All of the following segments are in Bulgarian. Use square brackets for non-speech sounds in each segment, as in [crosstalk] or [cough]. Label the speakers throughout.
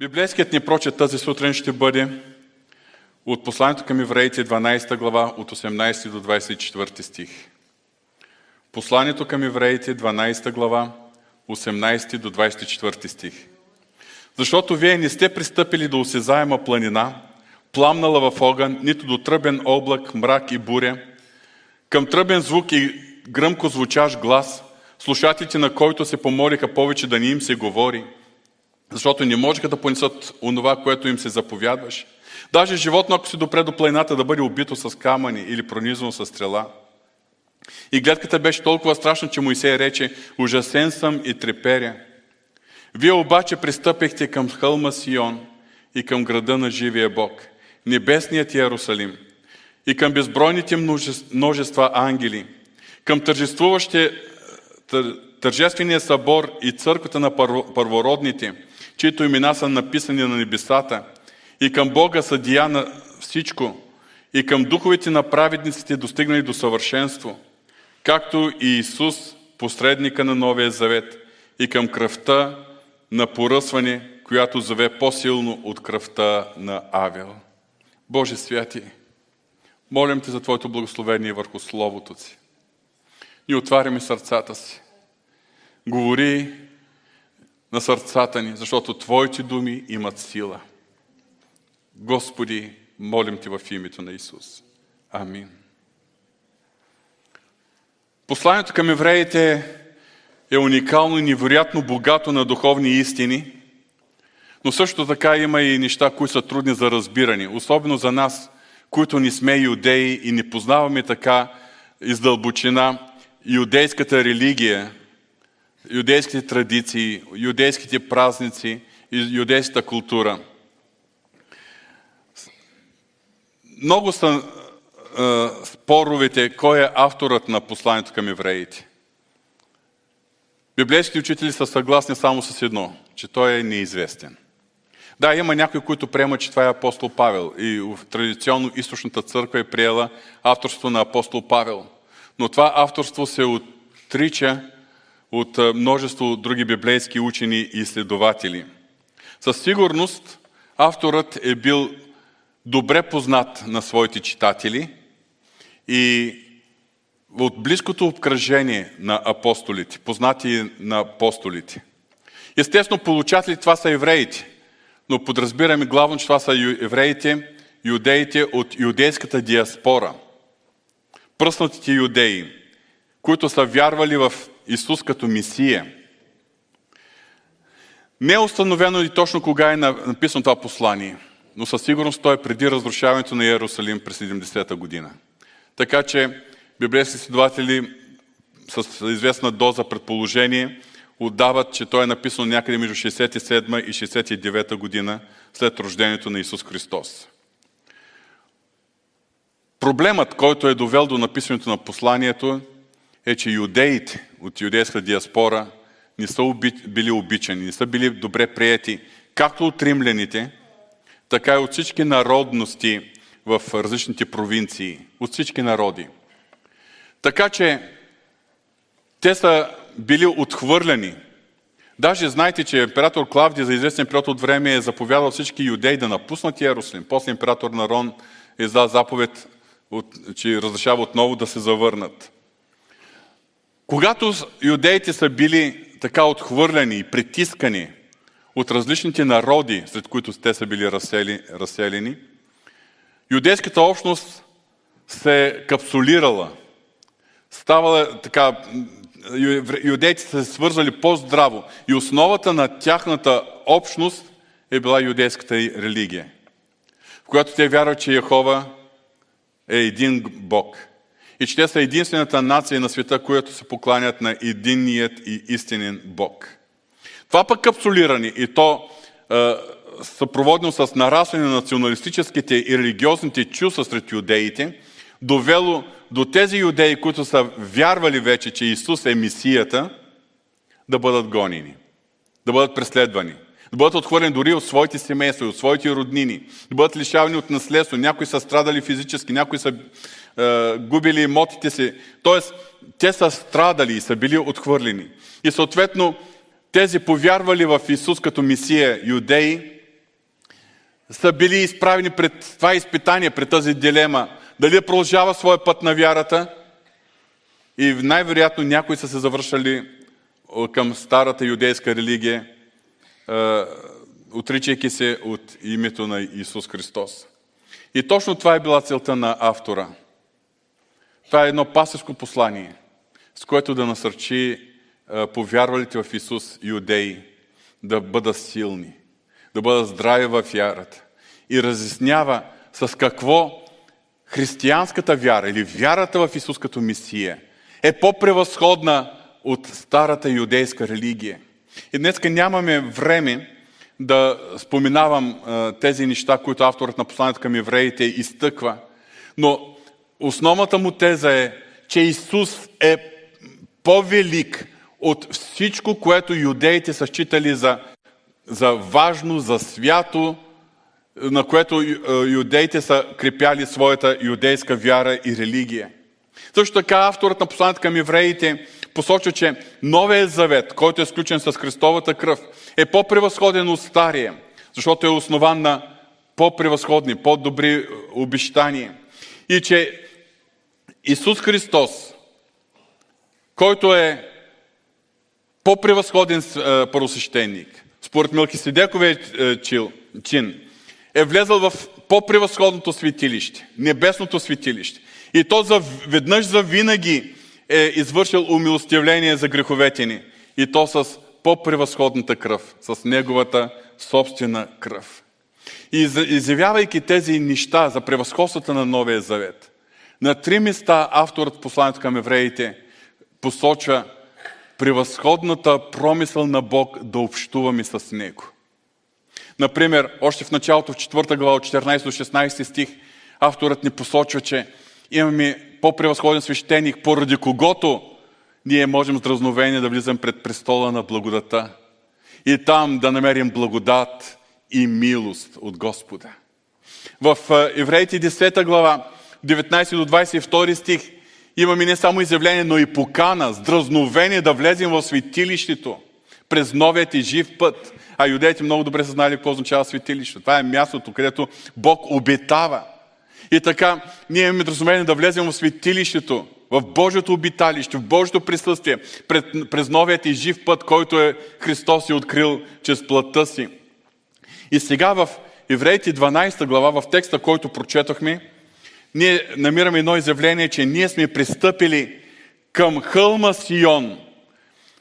Speaker 1: Библейският ни прочет тази сутрин ще бъде от посланието към евреите 12 глава от 18 до 24 стих. Посланието към евреите 12 глава 18 до 24 стих. Защото вие не сте пристъпили до осезаема планина, пламнала в огън, нито до тръбен облак, мрак и буря, към тръбен звук и гръмко звучаш глас, слушателите на който се помолиха повече да не им се говори – защото не можеха да понесат онова, което им се заповядваше. Даже животно, ако си допре до планината, да бъде убито с камъни или пронизвано с стрела. И гледката беше толкова страшна, че Моисей рече, ужасен съм и треперя. Вие обаче пристъпихте към хълма Сион и към града на живия Бог, небесният Иерусалим, и към безбройните множества ангели, към тържествуващите тържествения събор и църквата на първородните – чието имена са написани на небесата, и към Бога съдия на всичко, и към духовете на праведниците достигнали до съвършенство, както и Исус, посредника на Новия Завет, и към кръвта на поръсване, която зове по-силно от кръвта на Авел. Боже святи, молям Те за Твоето благословение върху Словото Си. И отваряме сърцата си. Говори на сърцата ни, защото Твоите думи имат сила. Господи, молим Те в името на Исус. Амин. Посланието към евреите е уникално и невероятно богато на духовни истини, но също така има и неща, които са трудни за разбиране, особено за нас, които не сме юдеи и не познаваме така издълбочина юдейската религия, юдейските традиции, юдейските празници и юдейската култура. Много са е, споровете кой е авторът на посланието към евреите. Библейските учители са съгласни само с едно, че той е неизвестен. Да, има някои, които приемат, че това е апостол Павел и в традиционно източната църква е приела авторство на апостол Павел. Но това авторство се отрича от множество други библейски учени и изследователи. Със сигурност авторът е бил добре познат на своите читатели и от близкото обкръжение на апостолите, познати на апостолите. Естествено, получатели това са евреите, но подразбираме главно, че това са евреите, юдеите от юдейската диаспора. Пръснатите юдеи, които са вярвали в Исус като Мисия. Не е установено и точно кога е написано това послание, но със сигурност той е преди разрушаването на Иерусалим през 70-та година. Така че библейски следователи с известна доза предположение отдават, че той е написан някъде между 67 и 69 година след рождението на Исус Христос. Проблемът, който е довел до написането на посланието, е, че юдеите от юдейска диаспора не са били обичани, не са били добре прияти, както от римляните, така и от всички народности в различните провинции, от всички народи. Така че те са били отхвърляни. Даже знаете, че император Клавдия за известен период от време е заповядал всички юдеи да напуснат Иерусалим. После император Нарон е издал заповед, че разрешава отново да се завърнат. Когато юдеите са били така отхвърляни и притискани от различните народи, сред които те са били разселени, юдейската общност се капсулирала. Ставала така, юдеите са се свързали по-здраво и основата на тяхната общност е била юдейската религия, в която те вярват, че Яхова е един Бог – и че те са единствената нация на света, която се покланят на единният и истинен Бог. Това пък капсулиране и то е, съпроводно с нарастване на националистическите и религиозните чувства сред юдеите, довело до тези юдеи, които са вярвали вече, че Исус е Мисията, да бъдат гонени, да бъдат преследвани, да бъдат отхвърлени дори от своите семейства, от своите роднини, да бъдат лишавани от наследство. Някои са страдали физически, някои са е, губили имотите си. Тоест, те са страдали и са били отхвърлени. И съответно, тези повярвали в Исус като Мисия юдеи, са били изправени пред това изпитание, пред тази дилема. Дали да продължава своя път на вярата и най-вероятно някои са се завършали към старата юдейска религия, отричайки се от името на Исус Христос. И точно това е била целта на автора. Това е едно пасеско послание, с което да насърчи повярвалите в Исус юдеи да бъдат силни, да бъдат здрави в вярата. И разяснява с какво християнската вяра или вярата в Исус като Месия е по-превъзходна от старата юдейска религия. И днеска нямаме време да споменавам тези неща, които авторът на посланието към евреите изтъква, но основната му теза е, че Исус е по-велик от всичко, което юдеите са считали за, за важно, за свято, на което юдеите са крепяли своята юдейска вяра и религия. Също така авторът на посланието към евреите посочва, че Новия завет, който е сключен с Христовата кръв, е по-превъзходен от Стария, защото е основан на по-превъзходни, по-добри обещания. И че Исус Христос, който е по-превъзходен първосвещеник, според Мелкиседековия е, чин, е влезъл в по-превъзходното светилище, небесното светилище. И то за, веднъж за винаги е извършил умилостивление за греховете ни. И то с по-превъзходната кръв, с неговата собствена кръв. И изявявайки тези неща за превъзходството на Новия Завет, на три места авторът в посланието към евреите посочва превъзходната промисъл на Бог да общуваме с Него. Например, още в началото, в 4 глава, от 14-16 стих, авторът ни посочва, че имаме по-превъзходен свещеник, поради когото ние можем с дразновение да влизам пред престола на благодата и там да намерим благодат и милост от Господа. В Евреите 10 глава, 19 до 22 стих, имаме не само изявление, но и покана, с дразновение да влезем в светилището през новият и жив път. А юдеите много добре са знали какво означава светилище. Това е мястото, където Бог обитава. И така, ние имаме разумение да влезем в светилището, в Божието обиталище, в Божието присъствие, пред, през новият и жив път, който е Христос и открил чрез плътта си. И сега в Евреите 12 глава, в текста, който прочетохме, ние намираме едно изявление, че ние сме пристъпили към хълма Сион,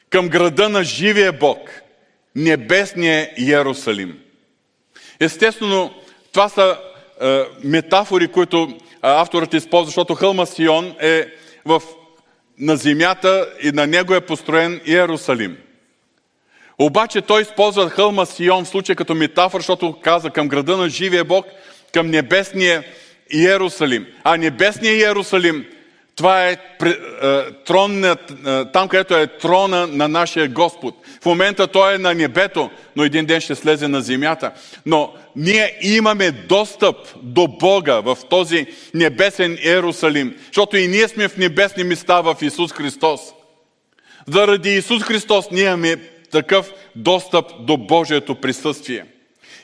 Speaker 1: към града на живия Бог, небесния Иерусалим. Естествено, това са метафори, които авторът използва, защото хълма Сион е в, на земята и на него е построен Иерусалим. Обаче той използва хълма Сион в случай като метафора, защото каза към града на живия Бог, към небесния Иерусалим. А небесния Иерусалим това е, е трон, е, там където е трона на нашия Господ. В момента той е на небето, но един ден ще слезе на земята. Но ние имаме достъп до Бога в този небесен Иерусалим, защото и ние сме в небесни места в Исус Христос. Заради Исус Христос ние имаме такъв достъп до Божието присъствие.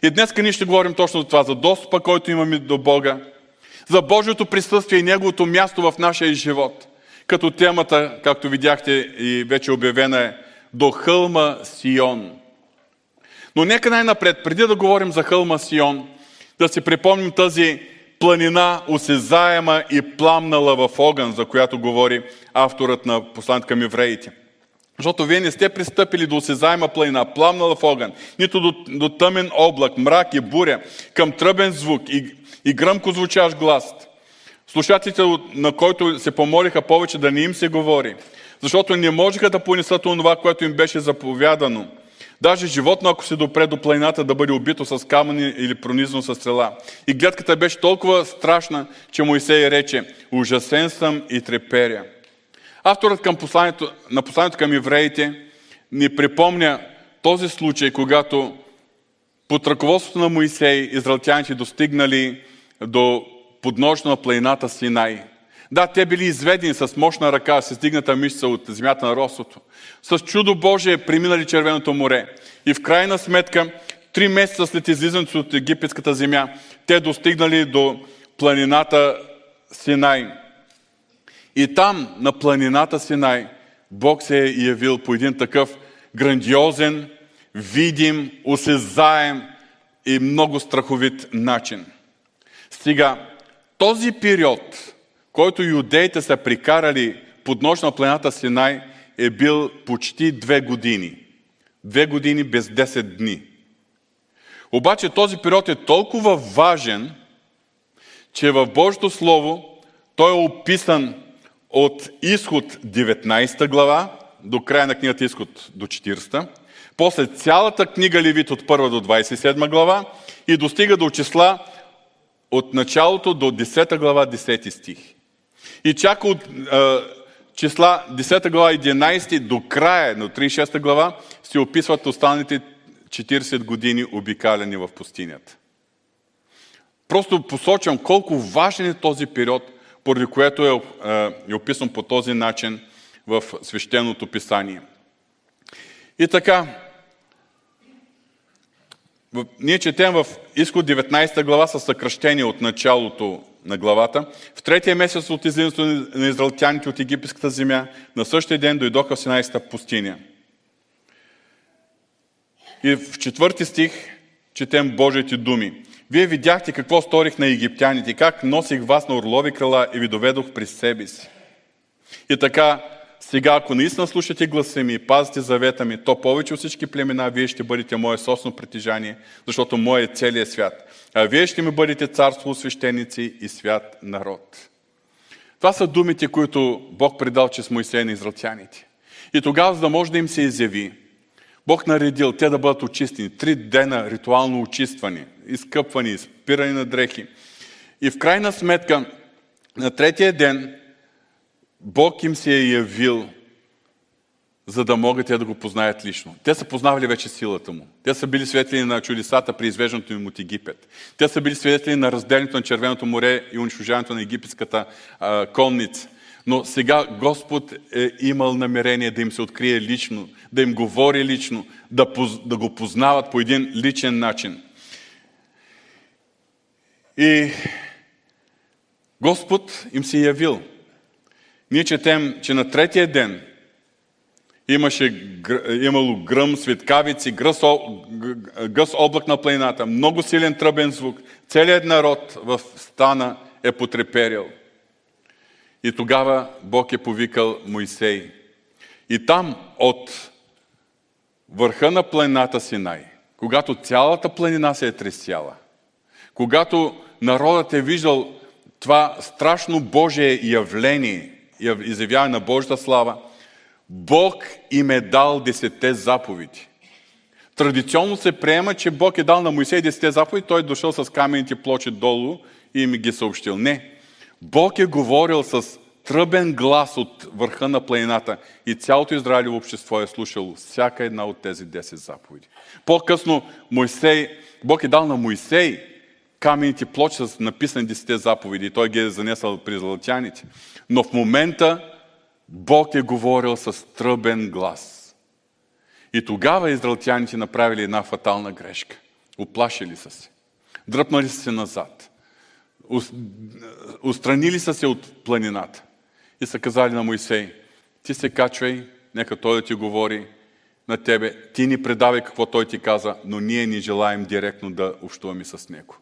Speaker 1: И днес ние ще говорим точно за това, за достъпа, който имаме до Бога, за Божието присъствие и Неговото място в нашия живот. Като темата, както видяхте и вече обявена е, до хълма Сион. Но нека най-напред, преди да говорим за хълма Сион, да си припомним тази планина, осезаема и пламнала в огън, за която говори авторът на посланието към евреите. Защото вие не сте пристъпили до осезаема планина, пламнала в огън, нито до, до тъмен облак, мрак и буря, към тръбен звук и и гръмко звучаш глас. Слушателите, на който се помолиха повече да не им се говори, защото не можеха да понесат това, което им беше заповядано. Даже животно, ако се допре до планината, да бъде убито с камъни или пронизано с стрела. И гледката беше толкова страшна, че Моисей рече, ужасен съм и треперя. Авторът към посланието, на посланието към евреите ни припомня този случай, когато под ръководството на Моисей израелтяните достигнали до подножно на планината Синай. Да, те били изведени с мощна ръка, с издигната мишца от земята на ростото. С чудо Божие преминали Червеното море. И в крайна сметка Три месеца след излизането от египетската земя, те достигнали до планината Синай. И там, на планината Синай, Бог се е явил по един такъв грандиозен, видим, осезаем и много страховит начин. Сега, този период, който юдеите са прикарали под нощ на планината Синай, е бил почти две години. Две години без 10 дни. Обаче този период е толкова важен, че в Божието Слово той е описан от изход 19 глава до края на книгата изход до 40, после цялата книга Левит от 1 до 27 глава и достига до числа от началото до 10 глава 10 стих. И чак от е, числа 10 глава 11 до края на 36 глава се описват останалите 40 години обикаляни в пустинята. Просто посочвам колко важен е този период, поради което е, е описан по този начин в свещеното писание. И така, ние четем в изход 19 глава със съкръщение от началото на главата. В третия месец от излизането на израелтяните от египетската земя, на същия ден дойдоха в Синайската пустиня. И в четвърти стих четем Божиите думи. Вие видяхте какво сторих на египтяните, как носих вас на орлови крила и ви доведох при себе си. И така, сега, ако наистина слушате гласа ми и пазите завета ми, то повече от всички племена вие ще бъдете мое собствено притежание, защото мое е целият свят. А вие ще ми бъдете царство, свещеници и свят народ. Това са думите, които Бог предал чрез Моисея на израелтяните. И тогава, за да може да им се изяви, Бог наредил те да бъдат очистени. Три дена ритуално очиствани, изкъпвани, изпирани на дрехи. И в крайна сметка, на третия ден, Бог им се е явил, за да могат те да го познаят лично. Те са познавали вече силата му. Те са били свидетели на чудесата при извеждането им от Египет. Те са били свидетели на разделението на Червеното море и унищожаването на египетската а, конница. Но сега Господ е имал намерение да им се открие лично, да им говори лично, да, да го познават по един личен начин. И Господ им се е явил. Ние четем, че на третия ден имаше, имало гръм, светкавици, гъс, гъс облак на планината, много силен тръбен звук. Целият народ в стана е потреперил. И тогава Бог е повикал Моисей. И там от върха на планината Синай, когато цялата планина се е тресяла, когато народът е виждал това страшно Божие явление, изявяване на Божията слава, Бог им е дал десетте заповеди. Традиционно се приема, че Бог е дал на Моисей десетте заповеди, той е дошъл с камените плочи долу и им ги съобщил. Не. Бог е говорил с тръбен глас от върха на планината и цялото Израилево общество е слушало всяка една от тези 10 заповеди. По-късно Моисей, Бог е дал на Моисей камените плочи с написани 10 заповеди и той ги е занесъл при златяните. Но в момента Бог е говорил с тръбен глас. И тогава израелтяните направили една фатална грешка. Оплашили са се. Дръпнали са се назад. Устранили са се от планината. И са казали на Моисей, ти се качвай, нека той да ти говори на тебе. Ти ни предавай какво той ти каза, но ние не желаем директно да общуваме с него.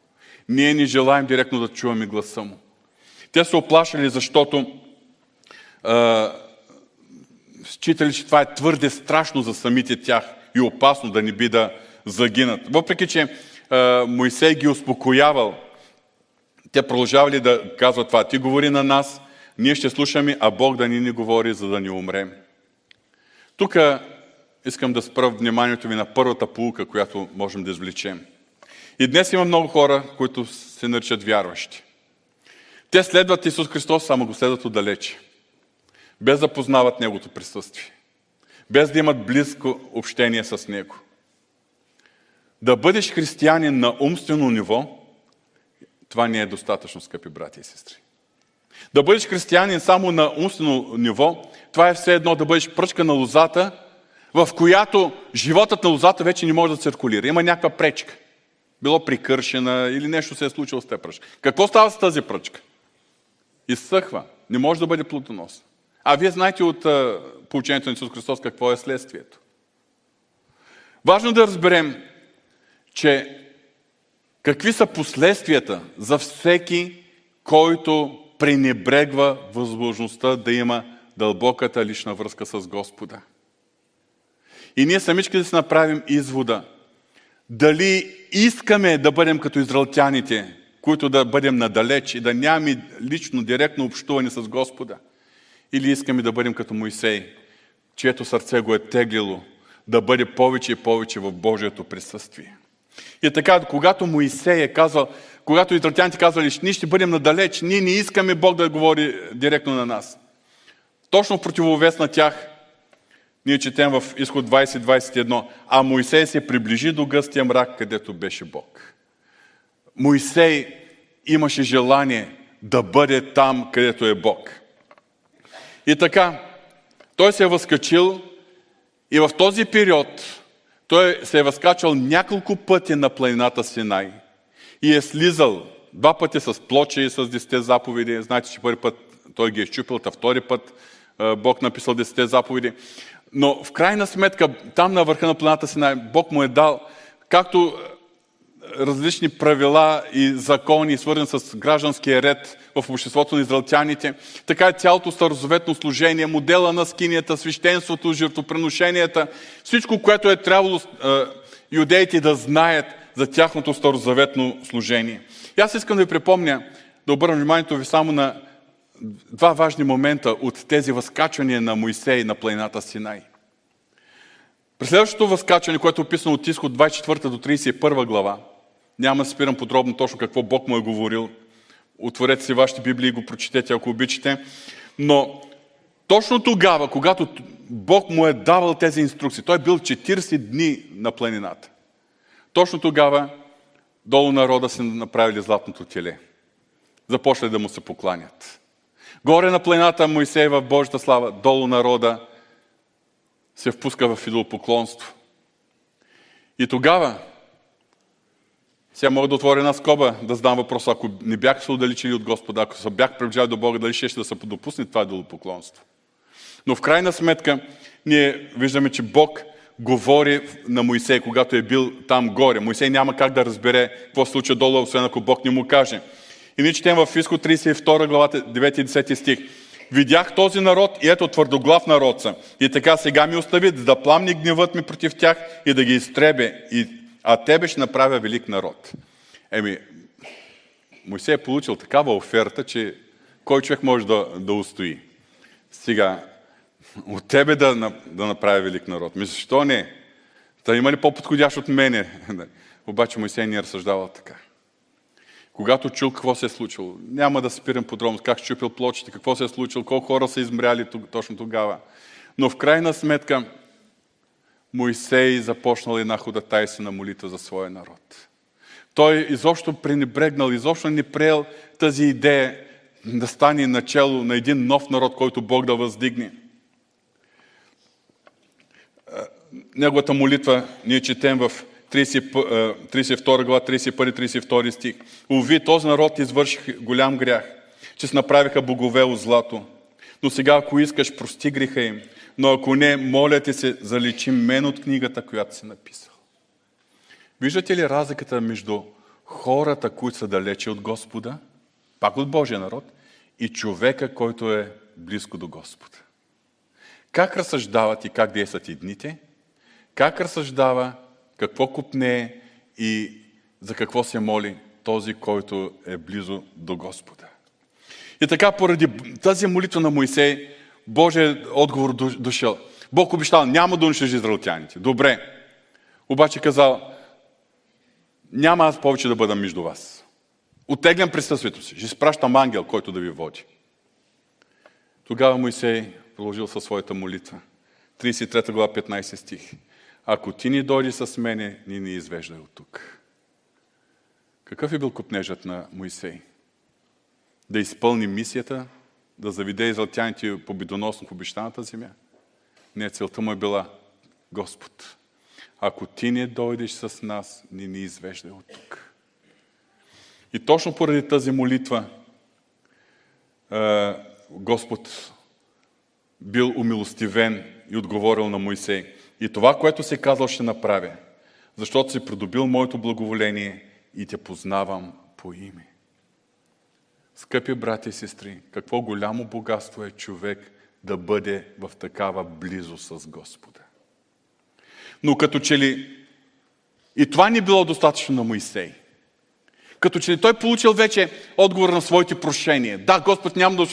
Speaker 1: Ние не желаем директно да чуваме гласа му. Те са оплашали, защото а, считали, че това е твърде страшно за самите тях и опасно да не би да загинат. Въпреки, че а, Моисей ги успокоявал, те продължавали да казват това. Ти говори на нас, ние ще слушаме, а Бог да ни ни говори, за да ни умрем. Тук искам да спра вниманието ви на първата полука, която можем да извлечем. И днес има много хора, които се наричат вярващи. Те следват Исус Христос, само го следват отдалече. Без да познават Неговото присъствие. Без да имат близко общение с Него. Да бъдеш християнин на умствено ниво, това не е достатъчно, скъпи брати и сестри. Да бъдеш християнин само на умствено ниво, това е все едно да бъдеш пръчка на лозата, в която животът на лозата вече не може да циркулира. Има някаква пречка. Било прикършена или нещо се е случило с тази пръчка. Какво става с тази пръчка? Изсъхва. Не може да бъде плодоносна. А вие знаете от получението на Исус Христос какво е следствието. Важно да разберем, че какви са последствията за всеки, който пренебрегва възможността да има дълбоката лична връзка с Господа. И ние самички да си направим извода. Дали искаме да бъдем като израелтяните, които да бъдем надалеч и да нямаме лично, директно общуване с Господа. Или искаме да бъдем като Моисей, чието сърце го е теглило да бъде повече и повече в Божието присъствие. И така, когато Моисей е казал, когато израелтяните казвали, ние ще бъдем надалеч, ние не искаме Бог да говори директно на нас. Точно в противовес на тях, ние четем в изход 20-21, а Моисей се приближи до гъстия мрак, където беше Бог. Моисей имаше желание да бъде там, където е Бог. И така, той се е възкачил и в този период той се е възкачал няколко пъти на планината Синай и е слизал два пъти с плочи и с десете заповеди. Знаете, че първи път той ги е щупил, а втори път Бог написал десете заповеди. Но в крайна сметка, там на върха на планата Синай, Бог му е дал, както различни правила и закони, свързани с гражданския ред в обществото на израелтяните. Така е цялото старозаветно служение, модела на скинията, свещенството, жертвоприношенията, всичко, което е трябвало е, юдеите да знаят за тяхното старозаветно служение. И аз искам да ви припомня, да обърна вниманието ви само на два важни момента от тези възкачвания на Моисей на планината Синай. При следващото възкачване, което е описано от Изход 24 до 31 глава, няма да спирам подробно точно какво Бог му е говорил. Отворете си вашите Библии и го прочетете, ако обичате. Но точно тогава, когато Бог му е давал тези инструкции, той е бил 40 дни на планината. Точно тогава долу народа си направили златното теле. Започнали да му се покланят. Горе на планината Моисей в Божията слава, долу народа се впуска в идолопоклонство. И тогава сега мога да отворя една скоба, да задам въпроса, ако не бях се удаличили от Господа, ако се бях приближали до Бога, дали ще, да се допусне това долопоклонство. Но в крайна сметка, ние виждаме, че Бог говори на Моисей, когато е бил там горе. Моисей няма как да разбере какво се случва долу, освен ако Бог не му каже. И ние четем в Изход 32 главата 9 и 10 стих. Видях този народ и ето твърдоглав народ са. И така сега ми остави да пламни гневът ми против тях и да ги изтребе. И а тебе ще направя велик народ. Еми, Моисей е получил такава оферта, че кой човек може да, да устои? Сега, от тебе да, да направя велик народ. Мисля, защо не? Та има ли по-подходящ от мене? [laughs] Обаче Моисей не е разсъждавал така. Когато чул какво се е случило, няма да спирам подробно как щупил плочите, какво се е случило, колко хора са измряли точно тогава. Но в крайна сметка, Моисей започнал една ходатайствена молитва за своя народ. Той изобщо пренебрегнал, изобщо не приел тази идея да стане начало на един нов народ, който Бог да въздигне. Неговата молитва ние четем в 32 глава, 31-32 стих. Ови, този народ извърши голям грях, че се направиха богове от злато. Но сега, ако искаш, прости греха им, но ако не, моля ти се, заличи мен от книгата, която си написал. Виждате ли разликата между хората, които са далече от Господа, пак от Божия народ, и човека, който е близко до Господа? Как разсъждават и как действат и дните? Как разсъждава, какво купне и за какво се моли този, който е близо до Господа? И така, поради тази молитва на Моисей, Божия отговор дошъл. Бог обещал, няма да унищожи израелтяните. Добре. Обаче казал, няма аз повече да бъда между вас. Оттеглям присъствието си. Ще спращам ангел, който да ви води. Тогава Моисей продължил със своята молитва. 33 глава, 15 стих. Ако ти ни дойди с мене, ни ни извеждай от тук. Какъв е бил купнежът на Моисей? Да изпълни мисията, да заведе израелтяните победоносно в обещаната земя. Не, целта му е била Господ, ако ти не дойдеш с нас, ни ни извеждай от тук. И точно поради тази молитва Господ бил умилостивен и отговорил на Моисей. И това, което се казал, ще направя, защото си придобил моето благоволение и те познавам по име. Скъпи брати и сестри, какво голямо богатство е човек да бъде в такава близо с Господа. Но като че ли и това не било достатъчно на Моисей. Като че ли той получил вече отговор на своите прошения. Да, Господ няма да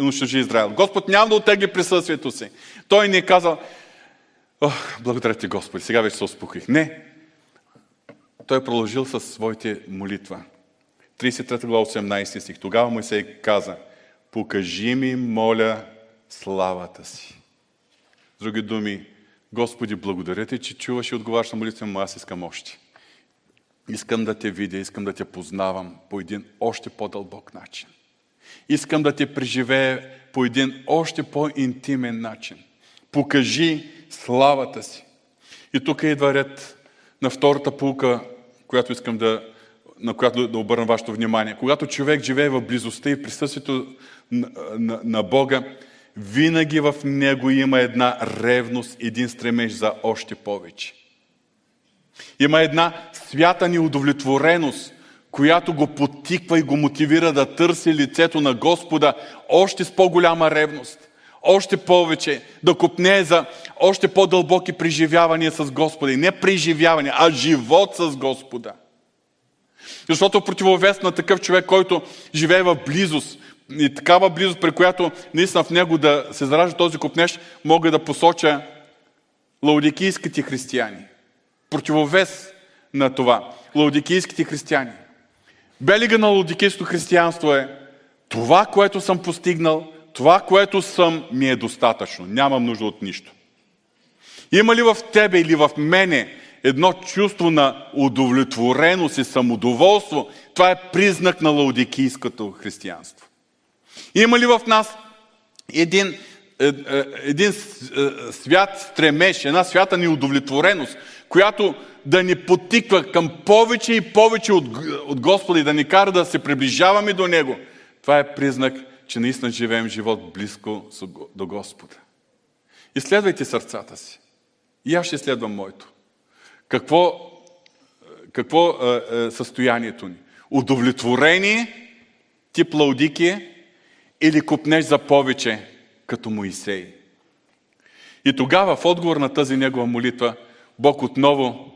Speaker 1: унищожи Израел. Господ няма да отегли присъствието си. Той ни е казал, Ох, благодаря ти, Господи, сега вече се успокоих. Не. Той е продължил със своите молитва. 33 глава 18 стих. Тогава Моисей каза, покажи ми, моля, славата си. С други думи, Господи, благодаря ти, че чуваш и отговаряш на молитва, но аз искам още. Искам да те видя, искам да те познавам по един още по-дълбок начин. Искам да те преживея по един още по-интимен начин. Покажи славата си. И тук идва ред на втората пулка, която искам да, на която да обърна вашето внимание. Когато човек живее в близостта и присъствието на, на, на Бога, винаги в него има една ревност, един стремеж за още повече. Има една свята неудовлетвореност, която го потиква и го мотивира да търси лицето на Господа още с по-голяма ревност още повече, да купне за още по-дълбоки преживявания с Господа. И не преживявания, а живот с Господа. Защото противовес на такъв човек, който живее в близост, и такава близост, при която наистина в него да се заражда този купнеж, мога да посоча лаудикийските християни. Противовес на това. Лаудикийските християни. Белига на лаудикийското християнство е това, което съм постигнал, това, което съм, ми е достатъчно. Нямам нужда от нищо. Има ли в тебе или в мене едно чувство на удовлетвореност и самодоволство? Това е признак на лаудикийското християнство. Има ли в нас един, е, е, един е, свят стремеж, една свята неудовлетвореност, която да ни потиква към повече и повече от, от Господа и да ни кара да се приближаваме до Него? Това е признак че наистина живеем живот близко до Господа. Изследвайте сърцата си. И аз ще следвам моето. Какво, какво е, е състоянието ни? Удовлетворение, тип лаудики или купнеш за повече, като Моисей? И тогава, в отговор на тази негова молитва, Бог отново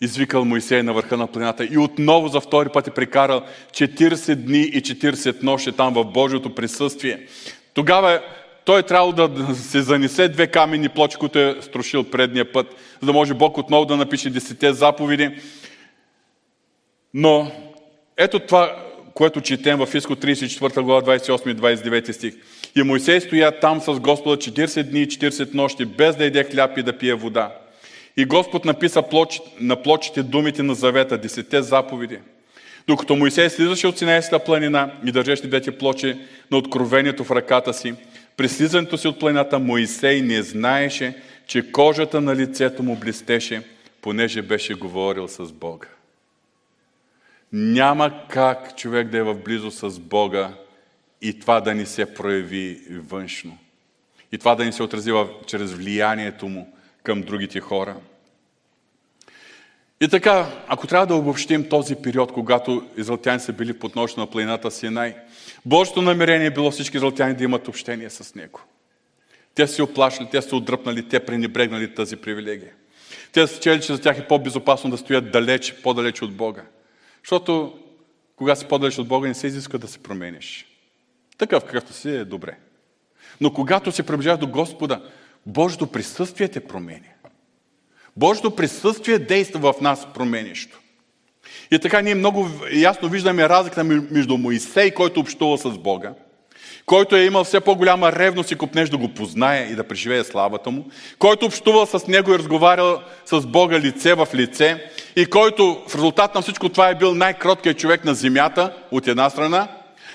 Speaker 1: извикал Моисей на върха на планината и отново за втори път е прекарал 40 дни и 40 нощи там в Божието присъствие. Тогава той е трябвало да се занесе две камени плочи, които е струшил предния път, за да може Бог отново да напише десете заповеди. Но ето това, което четем в Изход 34 глава 28 и 29 стих. И Моисей стоя там с Господа 40 дни и 40 нощи, без да еде хляб и да пие вода. И Господ написа на плочите думите на завета, десете заповеди. Докато Моисей слизаше от Синайската планина и държеше двете плочи на откровението в ръката си, при слизането си от планината Моисей не знаеше, че кожата на лицето му блестеше, понеже беше говорил с Бога. Няма как човек да е в близо с Бога и това да ни се прояви външно. И това да ни се отрази чрез влиянието му към другите хора. И така, ако трябва да обобщим този период, когато израелтяни са били под нощ на планината Синай, Божието намерение е било всички израелтяни да имат общение с Него. Те се оплашили, те се отдръпнали, те пренебрегнали тази привилегия. Те са чели, че за тях е по-безопасно да стоят далеч, по-далеч от Бога. Защото когато си по-далеч от Бога, не се изиска да се промениш. Такъв какъвто си е добре. Но когато се приближаваш до Господа, Божието присъствие те променя. Божието присъствие действа в нас променящо. И така ние много ясно виждаме разликата между Моисей, който общува с Бога, който е имал все по-голяма ревност и купнеж да го познае и да преживее славата му, който общувал с него и разговарял с Бога лице в лице и който в резултат на всичко това е бил най-кроткият човек на земята от една страна,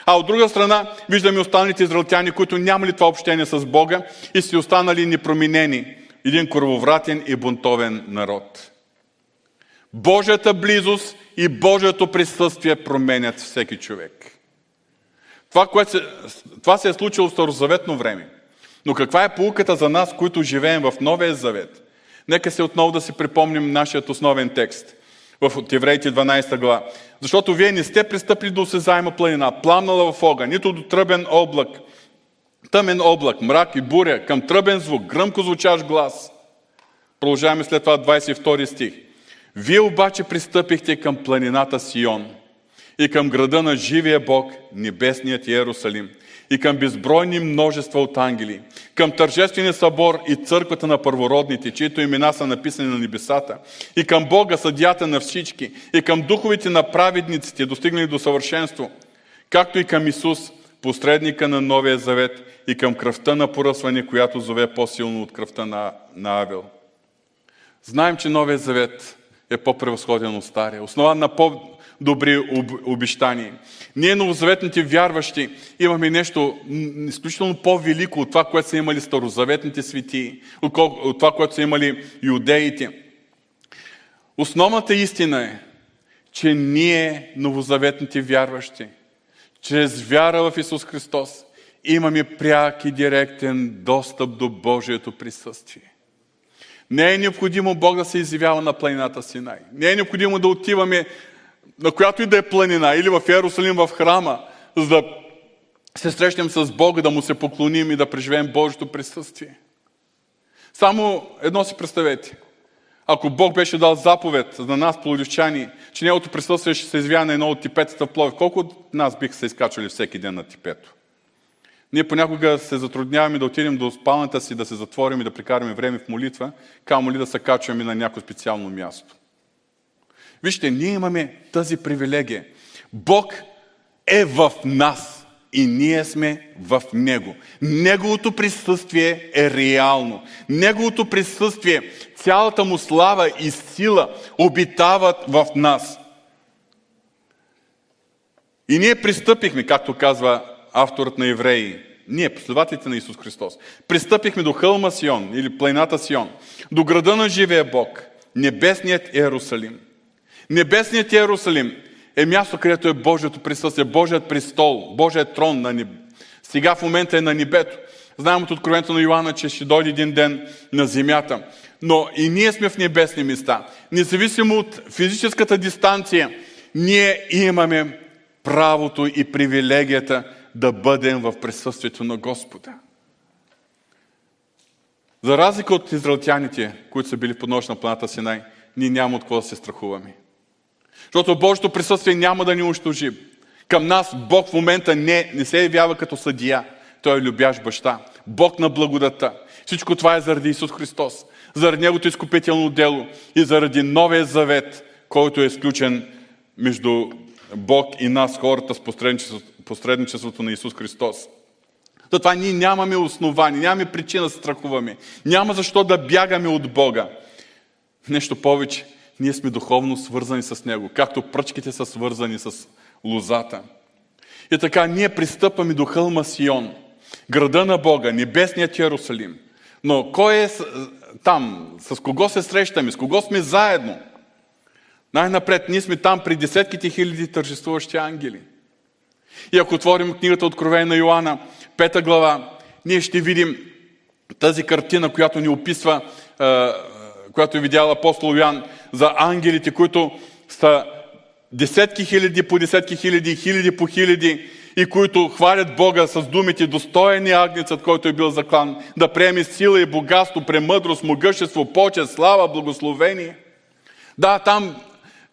Speaker 1: а от друга страна виждаме останалите израелтяни, които нямали това общение с Бога и си останали непроменени един крововратен и бунтовен народ. Божията близост и Божието присъствие променят всеки човек. Това, което се, това се е случило в Старозаветно време. Но каква е полуката за нас, които живеем в Новия Завет? Нека се отново да си припомним нашият основен текст в от Евреите 12 глава. Защото вие не сте пристъпили до осезаема планина, пламнала в огън, нито до тръбен облак, тъмен облак, мрак и буря, към тръбен звук, гръмко звучащ глас. Продължаваме след това 22 стих. Вие обаче пристъпихте към планината Сион и към града на живия Бог, небесният Иерусалим, и към безбройни множества от ангели, към тържествения събор и църквата на първородните, чието имена са написани на небесата, и към Бога, съдията на всички, и към духовите на праведниците, достигнали до съвършенство, както и към Исус, посредника на Новия Завет, и към кръвта на поръсване, която зове по-силно от кръвта на, на Авел. Знаем, че Новия Завет е по-превъзходен от Стария, основан на по-добри обещания. Ние, новозаветните вярващи, имаме нещо изключително по-велико от това, което са имали старозаветните свети, от това, което са имали юдеите. Основната истина е, че ние, новозаветните вярващи, чрез вяра в Исус Христос, имаме пряк и директен достъп до Божието присъствие. Не е необходимо Бог да се изявява на планината Синай. Не е необходимо да отиваме на която и да е планина, или в Иерусалим, в храма, за да се срещнем с Бога, да му се поклоним и да преживеем Божието присъствие. Само едно си представете. Ако Бог беше дал заповед за нас, плодивчани, че Неговото присъствие ще се извява на едно от типетата в Пловив, колко от нас биха се изкачвали всеки ден на типето? Ние понякога се затрудняваме да отидем до спалната си, да се затворим и да прекараме време в молитва, камо ли да се качваме на някое специално място. Вижте, ние имаме тази привилегия. Бог е в нас и ние сме в Него. Неговото присъствие е реално. Неговото присъствие, цялата му слава и сила обитават в нас. И ние пристъпихме, както казва авторът на Евреи, ние, последователите на Исус Христос, пристъпихме до хълма Сион или планината Сион, до града на живия Бог, небесният Иерусалим. Небесният Иерусалим е място, където е Божието присъствие, Божият престол, Божият трон на небе. Сега в момента е на небето. Знаем от откровението на Йоанна, че ще дойде един ден на земята. Но и ние сме в небесни места. Независимо от физическата дистанция, ние имаме правото и привилегията да бъдем в присъствието на Господа. За разлика от израелтяните, които са били в подножна на планата Синай, ние няма от какво да се страхуваме. Защото Божието присъствие няма да ни унищожи. Към нас Бог в момента не, не се явява като съдия. Той е любящ баща. Бог на благодата. Всичко това е заради Исус Христос. Заради Неговото изкупително дело и заради новия завет, който е изключен между Бог и нас, хората, с посредничеството, посредничеството на Исус Христос. Затова ние нямаме основание, нямаме причина да страхуваме. Няма защо да бягаме от Бога. Нещо повече ние сме духовно свързани с Него, както пръчките са свързани с лозата. И така, ние пристъпваме до хълма Сион, града на Бога, небесният Иерусалим. Но кой е там? С кого се срещаме? С кого сме заедно? Най-напред, ние сме там при десетките хиляди тържествуващи ангели. И ако отворим книгата Откровение на Йоанна, пета глава, ние ще видим тази картина, която ни описва, която е видял апостол Йоан, за ангелите, които са десетки хиляди по десетки хиляди, хиляди по хиляди, и които хвалят Бога с думите достойни агнецът, който е бил заклан, да приеме сила и богатство, премъдрост, могъщество, почет, слава, благословение. Да, там,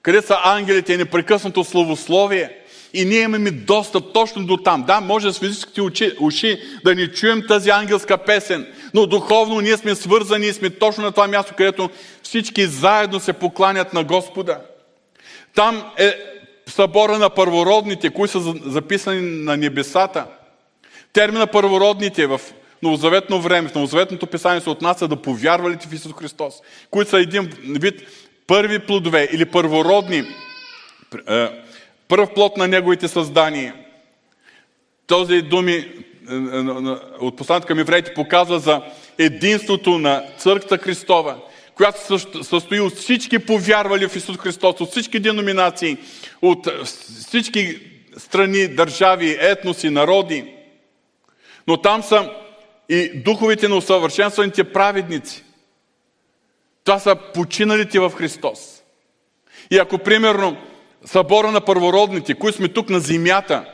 Speaker 1: къде са ангелите, е непрекъснато славословие. И ние имаме достъп точно до там. Да, може с физическите уши, уши да ни чуем тази ангелска песен, но духовно ние сме свързани и сме точно на това място, където всички заедно се покланят на Господа. Там е събора на първородните, които са записани на небесата. Термина първородните в новозаветно време, в новозаветното писание се отнася да повярвалите в Исус Христос, които са един вид първи плодове или първородни, е, първ плод на Неговите създания. Този думи е, е, от посланието към евреите показва за единството на Църквата Христова, която състои от всички повярвали в Исус Христос, от всички деноминации, от всички страни, държави, етноси, народи. Но там са и духовите на усъвършенстваните праведници. Това са починалите в Христос. И ако, примерно, събора на първородните, които сме тук на земята,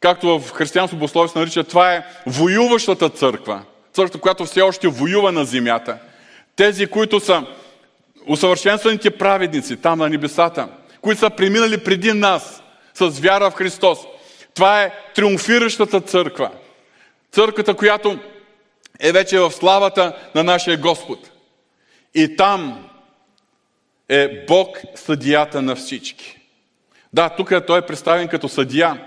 Speaker 1: както в християнство богословие се нарича, това е воюващата църква. Църква, която все още воюва на земята. Тези, които са усъвършенстваните праведници там на небесата, които са преминали преди нас с вяра в Христос. Това е триумфиращата църква. Църквата, която е вече в славата на нашия Господ. И там е Бог съдията на всички. Да, тук той е представен като съдия,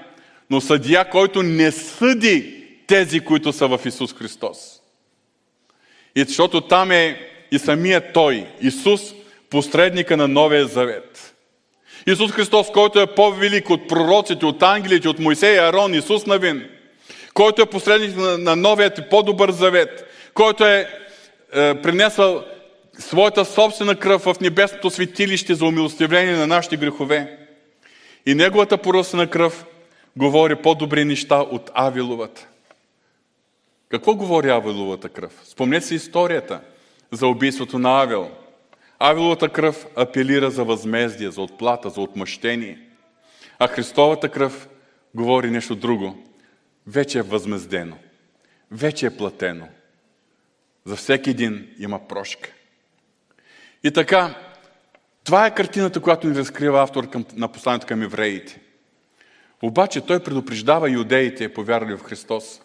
Speaker 1: но съдия, който не съди тези, които са в Исус Христос. И защото там е и самия Той, Исус, посредника на Новия Завет. Исус Христос, който е по-велик от пророците, от ангелите, от Моисей и Арон, Исус Навин, който е посредник на, на Новият и по-добър Завет, който е, е принесъл своята собствена кръв в небесното светилище за умилостивление на нашите грехове. И неговата поръсна кръв говори по-добри неща от Авиловата. Какво говори Авиловата кръв? Спомнете си историята за убийството на Авил. Авиловата кръв апелира за възмездие, за отплата, за отмъщение. А Христовата кръв говори нещо друго. Вече е възмездено. Вече е платено. За всеки един има прошка. И така, това е картината, която ни разкрива автор към, на посланието към евреите. Обаче той предупреждава иудеите, повярвали в Христос,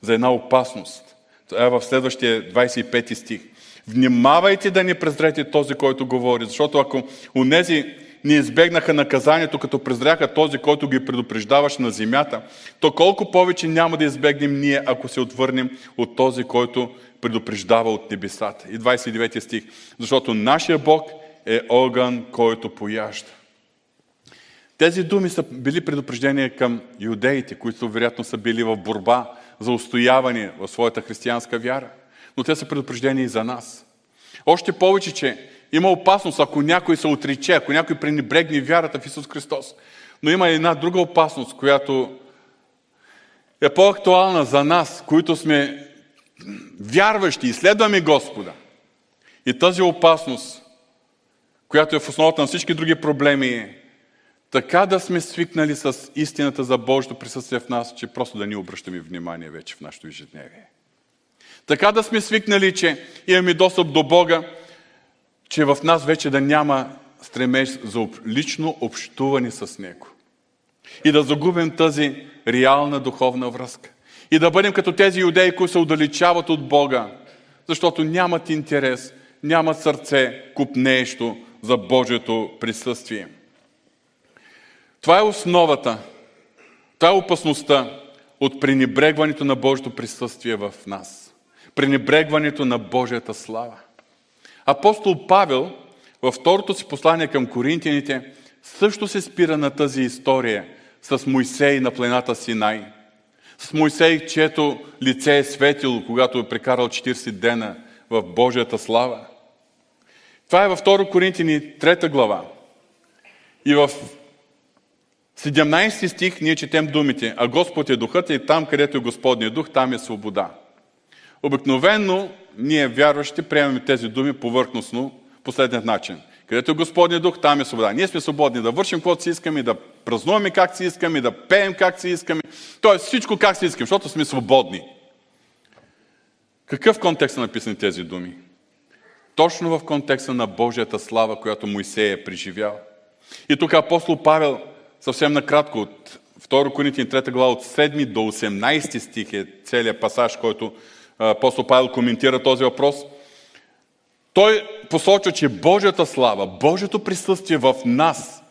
Speaker 1: за една опасност. Това е в следващия 25 стих. Внимавайте да не презрете този, който говори, защото ако унези не избегнаха наказанието, като презряха този, който ги предупреждаваше на земята, то колко повече няма да избегнем ние, ако се отвърнем от този, който предупреждава от небесата. И 29 стих. Защото нашия Бог е огън, който пояжда. Тези думи са били предупреждения към юдеите, които вероятно са били в борба за устояване в своята християнска вяра. Но те са предупреждения и за нас. Още повече, че има опасност, ако някой се отрече, ако някой пренебрегне вярата в Исус Христос. Но има една друга опасност, която е по-актуална за нас, които сме вярващи и следваме Господа. И тази опасност, която е в основата на всички други проблеми, така да сме свикнали с истината за Божието присъствие в нас, че просто да ни обръщаме внимание вече в нашето ежедневие. Така да сме свикнали, че имаме достъп до Бога, че в нас вече да няма стремеж за лично общуване с Него. И да загубим тази реална духовна връзка. И да бъдем като тези юдеи, които се отдалечават от Бога, защото нямат интерес, нямат сърце, купнещо за Божието присъствие. Това е основата, това е опасността от пренебрегването на Божието присъствие в нас. Пренебрегването на Божията слава. Апостол Павел във второто си послание към коринтияните също се спира на тази история с Моисей на плената Синай. С Моисей, чието лице е светило, когато е прекарал 40 дена в Божията слава. Това е във 2 Коринтини 3 глава. И в 17 стих ние четем думите, а Господ е духът и там, където е Господния дух, там е свобода. Обикновенно ние, вярващи, приемаме тези думи повърхностно, последният начин. Където е Господния дух, там е свобода. Ние сме свободни да вършим каквото си искаме, да празнуваме как си искаме, да пеем как си искаме. Тоест всичко как си искаме, защото сме свободни. Какъв контекст са написани тези думи? Точно в контекста на Божията слава, която Моисей е преживял. И тук апостол Павел, съвсем накратко, от 2 Коринтин 3 глава, от 7 до 18 стих е целият пасаж, който апостол Павел коментира този въпрос. Той посочва, че Божията слава, Божието присъствие в нас,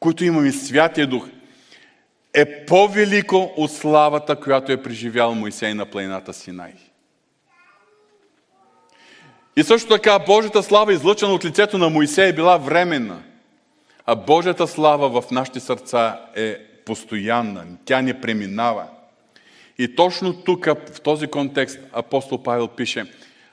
Speaker 1: които имаме Святия Дух, е по-велико от славата, която е преживял Моисей на планината Синай. И също така Божията слава, излъчена от лицето на Моисей, е била временна. А Божията слава в нашите сърца е постоянна. Тя не преминава. И точно тук, в този контекст, апостол Павел пише,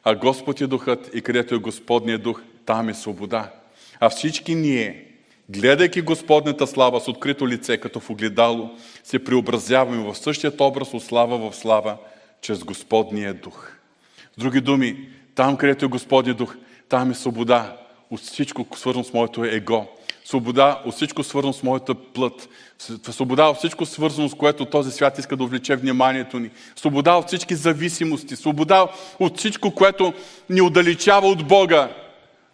Speaker 1: А Господ е духът и където е Господният дух, там е свобода. А всички ние, гледайки Господната слава с открито лице, като в огледало, се преобразяваме в същият образ от слава в слава, чрез Господния дух. С други думи, там, където е Господния дух, там е свобода от всичко свързано с моето его. Свобода от всичко свързано с моята плът. Свобода от всичко свързано с което този свят иска да увлече вниманието ни. Свобода от всички зависимости. Свобода от всичко, което ни отдалечава от Бога.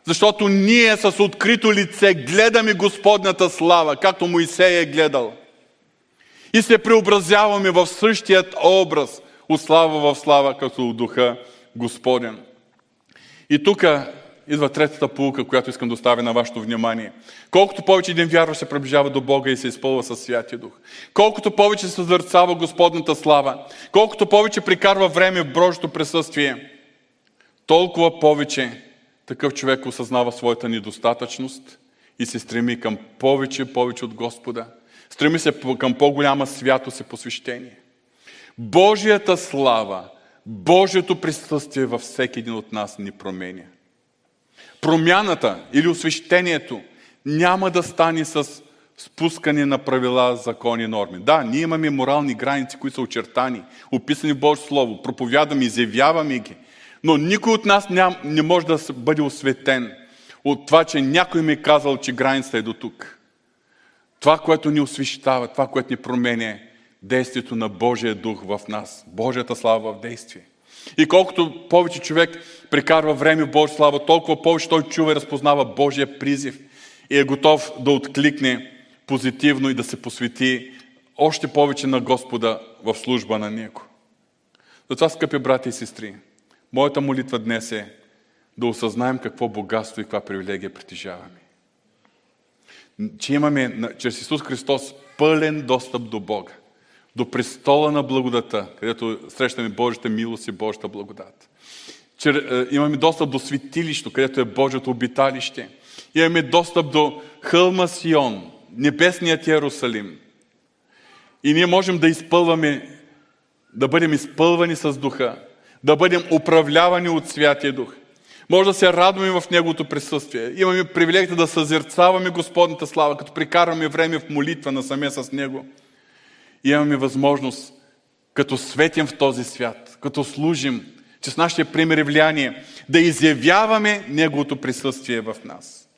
Speaker 1: Защото ние с открито лице гледаме Господната слава, както Моисей е гледал. И се преобразяваме в същият образ от слава в слава, като духа Господен. И тук идва третата полука, която искам да оставя на вашето внимание. Колкото повече един вярващ се приближава до Бога и се изпълва със Святия Дух, колкото повече се съзърцава Господната слава, колкото повече прикарва време в Божието присъствие, толкова повече такъв човек осъзнава своята недостатъчност и се стреми към повече, повече от Господа. Стреми се към по-голяма святост и посвещение. Божията слава, Божието присъствие във всеки един от нас ни променя. Промяната или освещението няма да стане с спускане на правила, закони, норми. Да, ние имаме морални граници, които са очертани, описани в Божието Слово, проповядаме, изявяваме ги, но никой от нас ням, не може да бъде осветен от това, че някой ми е казал, че границата е до тук. Това, което ни освещава, това, което ни променя, действието на Божия дух в нас, Божията слава в действие. И колкото повече човек прекарва време в Божия слава, толкова повече той чува и разпознава Божия призив и е готов да откликне позитивно и да се посвети още повече на Господа в служба на Него. Затова, скъпи брати и сестри, моята молитва днес е да осъзнаем какво богатство и каква привилегия притежаваме. Че имаме чрез Исус Христос пълен достъп до Бога до престола на благодата, където срещаме Божията милост и Божията благодат. Че, е, имаме достъп до светилището, където е Божието обиталище. Имаме достъп до хълма Сион, небесният Иерусалим. И ние можем да изпълваме, да бъдем изпълвани с духа, да бъдем управлявани от Святия Дух. Може да се радваме в Неговото присъствие. Имаме привилегията да съзерцаваме Господната слава, като прикарваме време в молитва насаме с Него имаме възможност, като светим в този свят, като служим, че с нашия пример и влияние, да изявяваме Неговото присъствие в нас.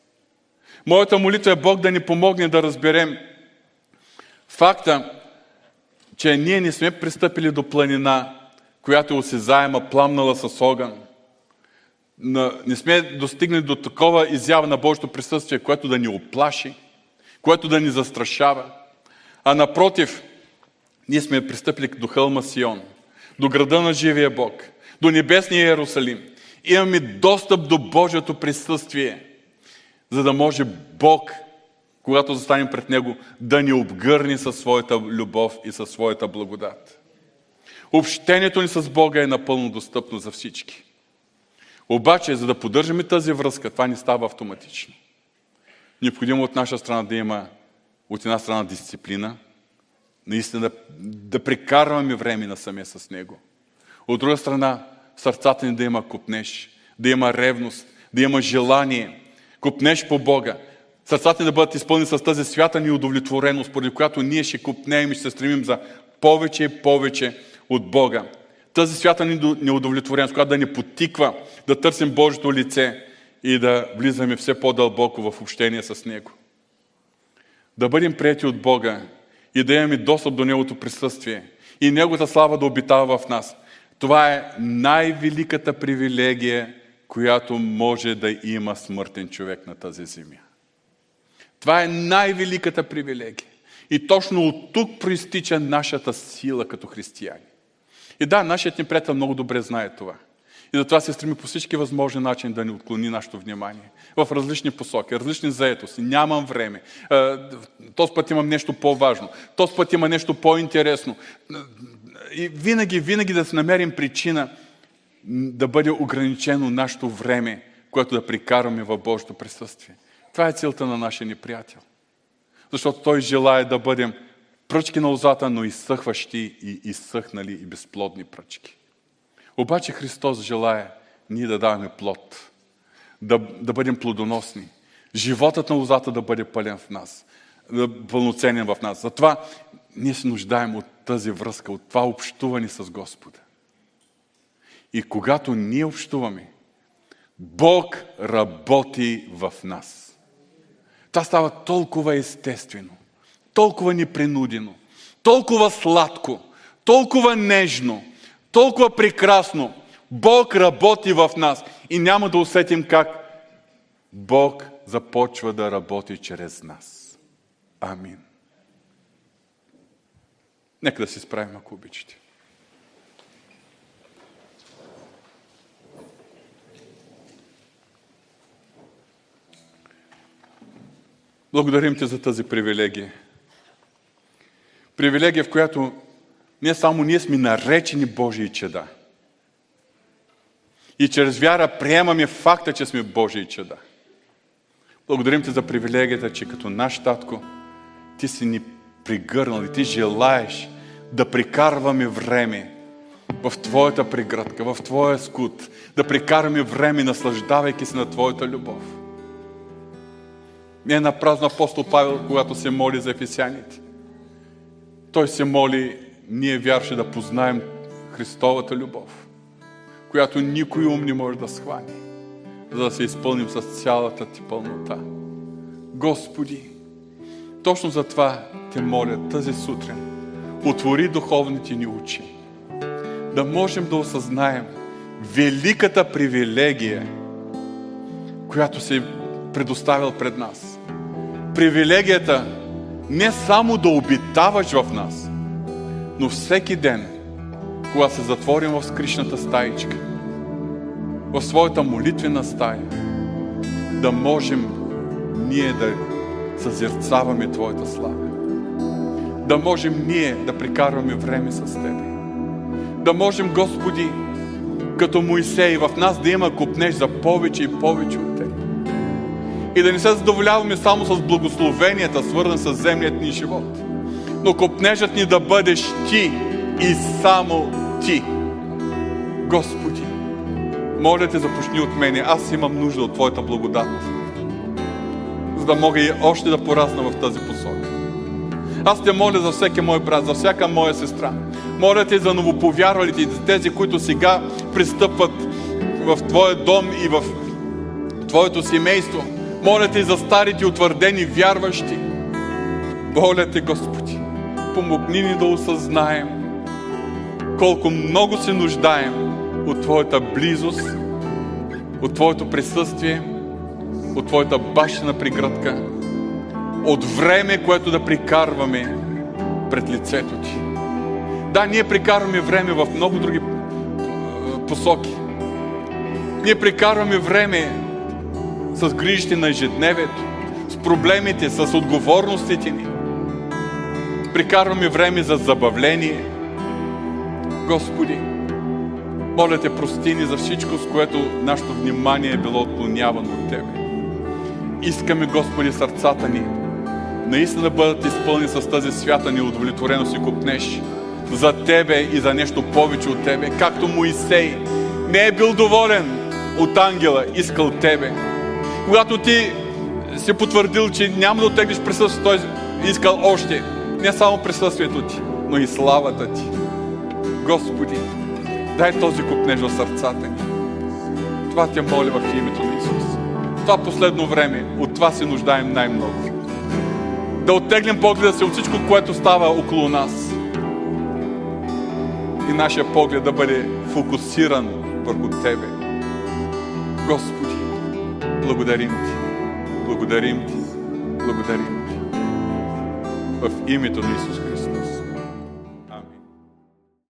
Speaker 1: Моята молитва е Бог да ни помогне да разберем факта, че ние не сме пристъпили до планина, която е осезаема, пламнала с огън. Не сме достигнали до такова изява на Божието присъствие, което да ни оплаши, което да ни застрашава. А напротив, ние сме пристъпили до хълма Сион, до града на живия Бог, до небесния Иерусалим. Имаме достъп до Божието присъствие, за да може Бог, когато застанем пред Него, да ни обгърни със своята любов и със своята благодат. Общението ни с Бога е напълно достъпно за всички. Обаче, за да поддържаме тази връзка, това не става автоматично. Необходимо от наша страна да има от една страна дисциплина, наистина да, прекарваме време насаме с Него. От друга страна, сърцата ни да има купнеж, да има ревност, да има желание, купнеж по Бога. Сърцата ни да бъдат изпълнени с тази свята ни удовлетвореност, поради която ние ще купнеем и ще се стремим за повече и повече от Бога. Тази свята ни неудовлетвореност, която да ни потиква да търсим Божието лице и да влизаме все по-дълбоко в общение с Него. Да бъдем прияти от Бога и да имаме достъп до Неговото присъствие и Неговата слава да обитава в нас. Това е най-великата привилегия, която може да има смъртен човек на тази земя. Това е най-великата привилегия. И точно от тук проистича нашата сила като християни. И да, нашият ни приятел много добре знае това. И затова се стреми по всички възможни начини да ни отклони нашето внимание. В различни посоки, различни заетости. Нямам време. Този път имам нещо по-важно. Този път има нещо по-интересно. И винаги, винаги да се намерим причина да бъде ограничено нашето време, което да прикараме в Божието присъствие. Това е целта на нашия неприятел. Защото той желая да бъдем пръчки на лозата, но изсъхващи и изсъхнали и безплодни пръчки. Обаче Христос желая ние да даваме плод, да, да бъдем плодоносни. Животът на лозата да бъде пълен в нас, да пълноценен в нас. Затова ние се нуждаем от тази връзка, от това общуване с Господа. И когато ние общуваме, Бог работи в нас. Това става толкова естествено, толкова непринудено, толкова сладко, толкова нежно, толкова прекрасно. Бог работи в нас и няма да усетим как Бог започва да работи чрез нас. Амин. Нека да се справим, ако обичате. Благодарим Ти за тази привилегия. Привилегия, в която не само ние сме наречени Божии чеда. И чрез вяра приемаме факта, че сме Божии чеда. Благодарим Ти за привилегията, че като наш татко Ти си ни пригърнал и Ти желаеш да прикарваме време в Твоята преградка, в Твоя скут, да прикарваме време, наслаждавайки се на Твоята любов. Не е на празно апостол Павел, когато се моли за ефесяните. Той се моли ние вярваше да познаем Христовата любов, която никой ум не може да схване, за да се изпълним с цялата ти пълнота. Господи, точно за това те моля тази сутрин. Отвори духовните ни очи. Да можем да осъзнаем великата привилегия, която се предоставил пред нас. Привилегията не само да обитаваш в нас, но всеки ден, когато се затворим в скришната стаичка, в своята молитвена стая, да можем ние да съзерцаваме Твоята слава. Да можем ние да прикарваме време с Тебе. Да можем, Господи, като Моисей, в нас да има купнеж за повече и повече от Тебе. И да не се задоволяваме само с благословенията, свързани с земният ни живот – но копнежът ни да бъдеш Ти и само Ти. Господи, моля Те, започни от мене. Аз имам нужда от Твоята благодат, за да мога и още да порасна в тази посока. Аз те моля за всеки мой брат, за всяка моя сестра. Моля те за новоповярвалите и за тези, които сега пристъпват в Твоя дом и в Твоето семейство. Моля те за старите утвърдени вярващи. Моля те, Господи, помогни ни да осъзнаем колко много се нуждаем от Твоята близост, от Твоето присъствие, от Твоята башена приградка, от време, което да прикарваме пред лицето Ти. Да, ние прикарваме време в много други посоки. Ние прикарваме време с грижите на ежедневието, с проблемите, с отговорностите ни – прикарваме време за забавление. Господи, моля те, прости ни за всичко, с което нашето внимание е било отклонявано от Тебе. Искаме, Господи, сърцата ни наистина да бъдат изпълни с тази свята неудовлетвореност и купнеш за Тебе и за нещо повече от Тебе, както Моисей не е бил доволен от ангела, искал Тебе. Когато Ти си потвърдил, че няма да оттеглиш присъствието, той искал още не само присъствието Ти, но и славата Ти. Господи, дай този купнеж в сърцата ни. Това Те моля в името на Исус. Това последно време, от това се нуждаем най-много. Да оттеглим погледа си от всичко, което става около нас. И нашия поглед да бъде фокусиран върху Тебе. Господи, благодарим Ти. Благодарим Ти. Благодарим Ти в името на Исус